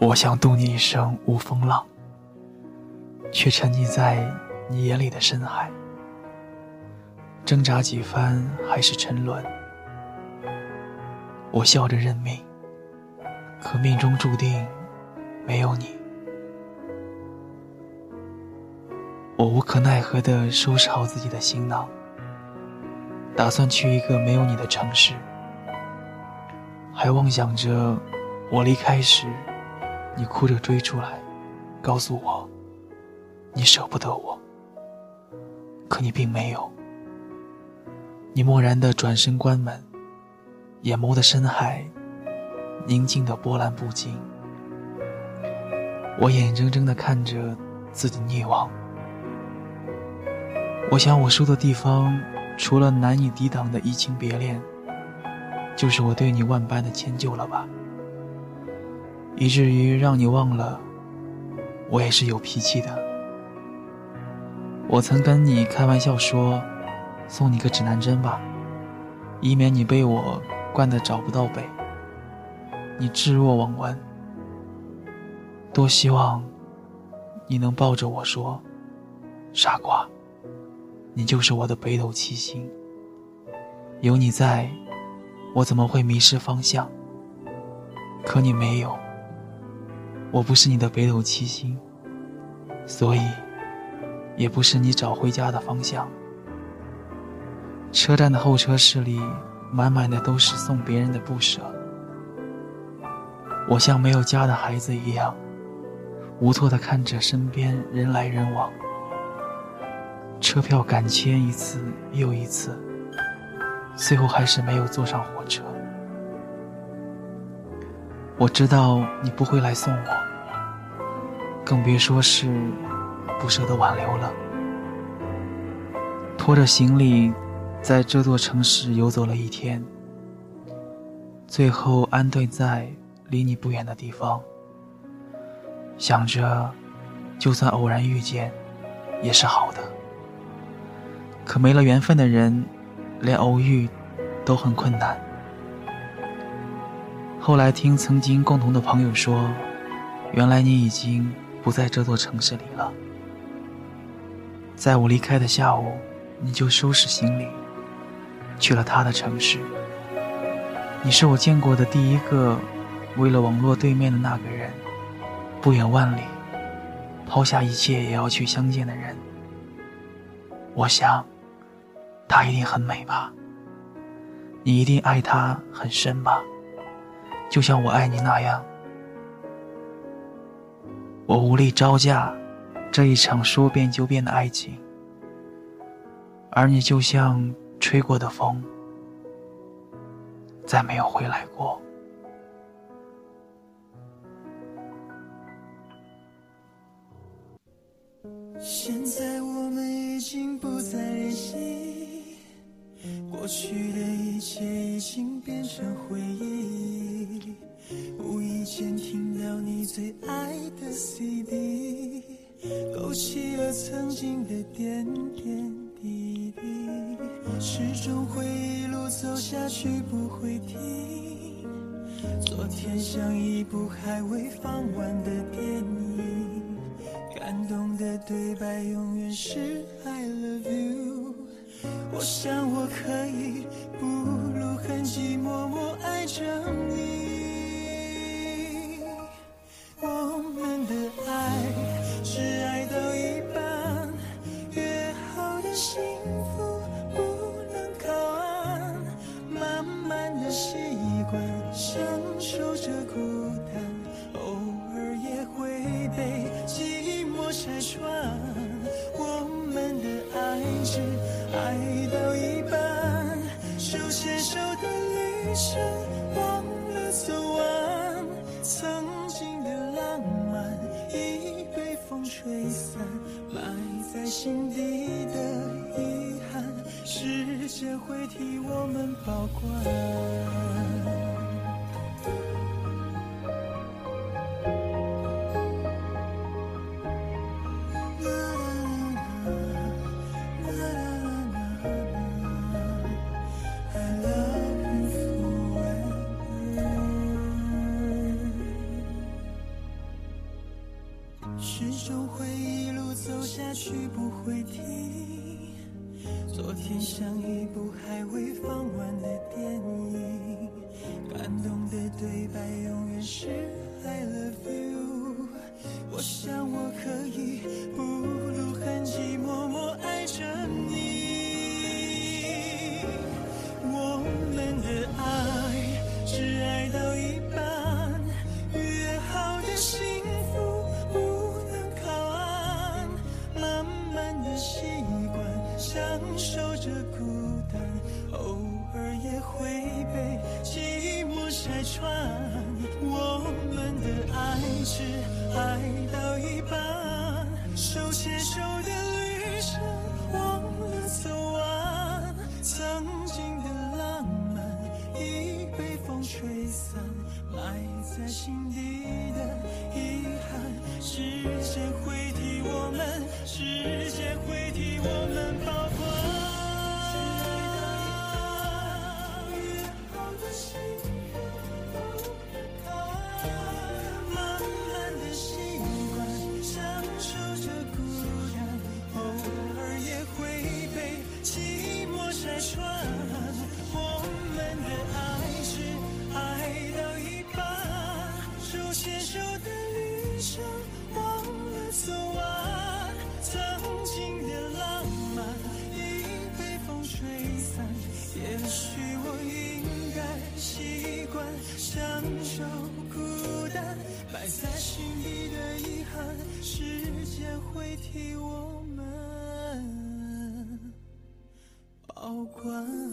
我想渡你一生无风浪，却沉溺在你眼里的深海，挣扎几番还是沉沦。我笑着认命，可命中注定没有你。我无可奈何地收拾好自己的行囊，打算去一个没有你的城市，还妄想着我离开时，你哭着追出来，告诉我你舍不得我。可你并没有，你漠然的转身关门。眼眸的深海，宁静的波澜不惊。我眼睁睁的看着自己溺亡。我想，我输的地方，除了难以抵挡的移情别恋，就是我对你万般的迁就了吧？以至于让你忘了，我也是有脾气的。我曾跟你开玩笑说，送你个指南针吧，以免你被我。惯得找不到北，你置若罔闻。多希望你能抱着我说：“傻瓜，你就是我的北斗七星。有你在，我怎么会迷失方向？可你没有，我不是你的北斗七星，所以也不是你找回家的方向。”车站的候车室里。满满的都是送别人的不舍，我像没有家的孩子一样，无措地看着身边人来人往，车票赶签一次又一次，最后还是没有坐上火车。我知道你不会来送我，更别说是不舍得挽留了，拖着行李。在这座城市游走了一天，最后安顿在离你不远的地方。想着，就算偶然遇见，也是好的。可没了缘分的人，连偶遇都很困难。后来听曾经共同的朋友说，原来你已经不在这座城市里了。在我离开的下午，你就收拾行李。去了他的城市，你是我见过的第一个为了网络对面的那个人，不远万里，抛下一切也要去相见的人。我想，他一定很美吧？你一定爱他很深吧？就像我爱你那样。我无力招架这一场说变就变的爱情，而你就像……吹过的风，再没有回来过。现在我们已经不再联系，过去的一切已经变成回忆。你最爱的 CD，勾起了曾经的点点滴滴。始终会一路走下去不会停。昨天像一部还未放完的电影，感动的对白永远是 I love you。我想我可以不露痕迹，默默爱着你。生。始终会一路走下去，不会停。昨天像一部还未放完的电影，感动的对白永远是：I love you。我想我可以，不露痕迹。埋在心底的遗憾，时间会替我们，时间会替我们。花。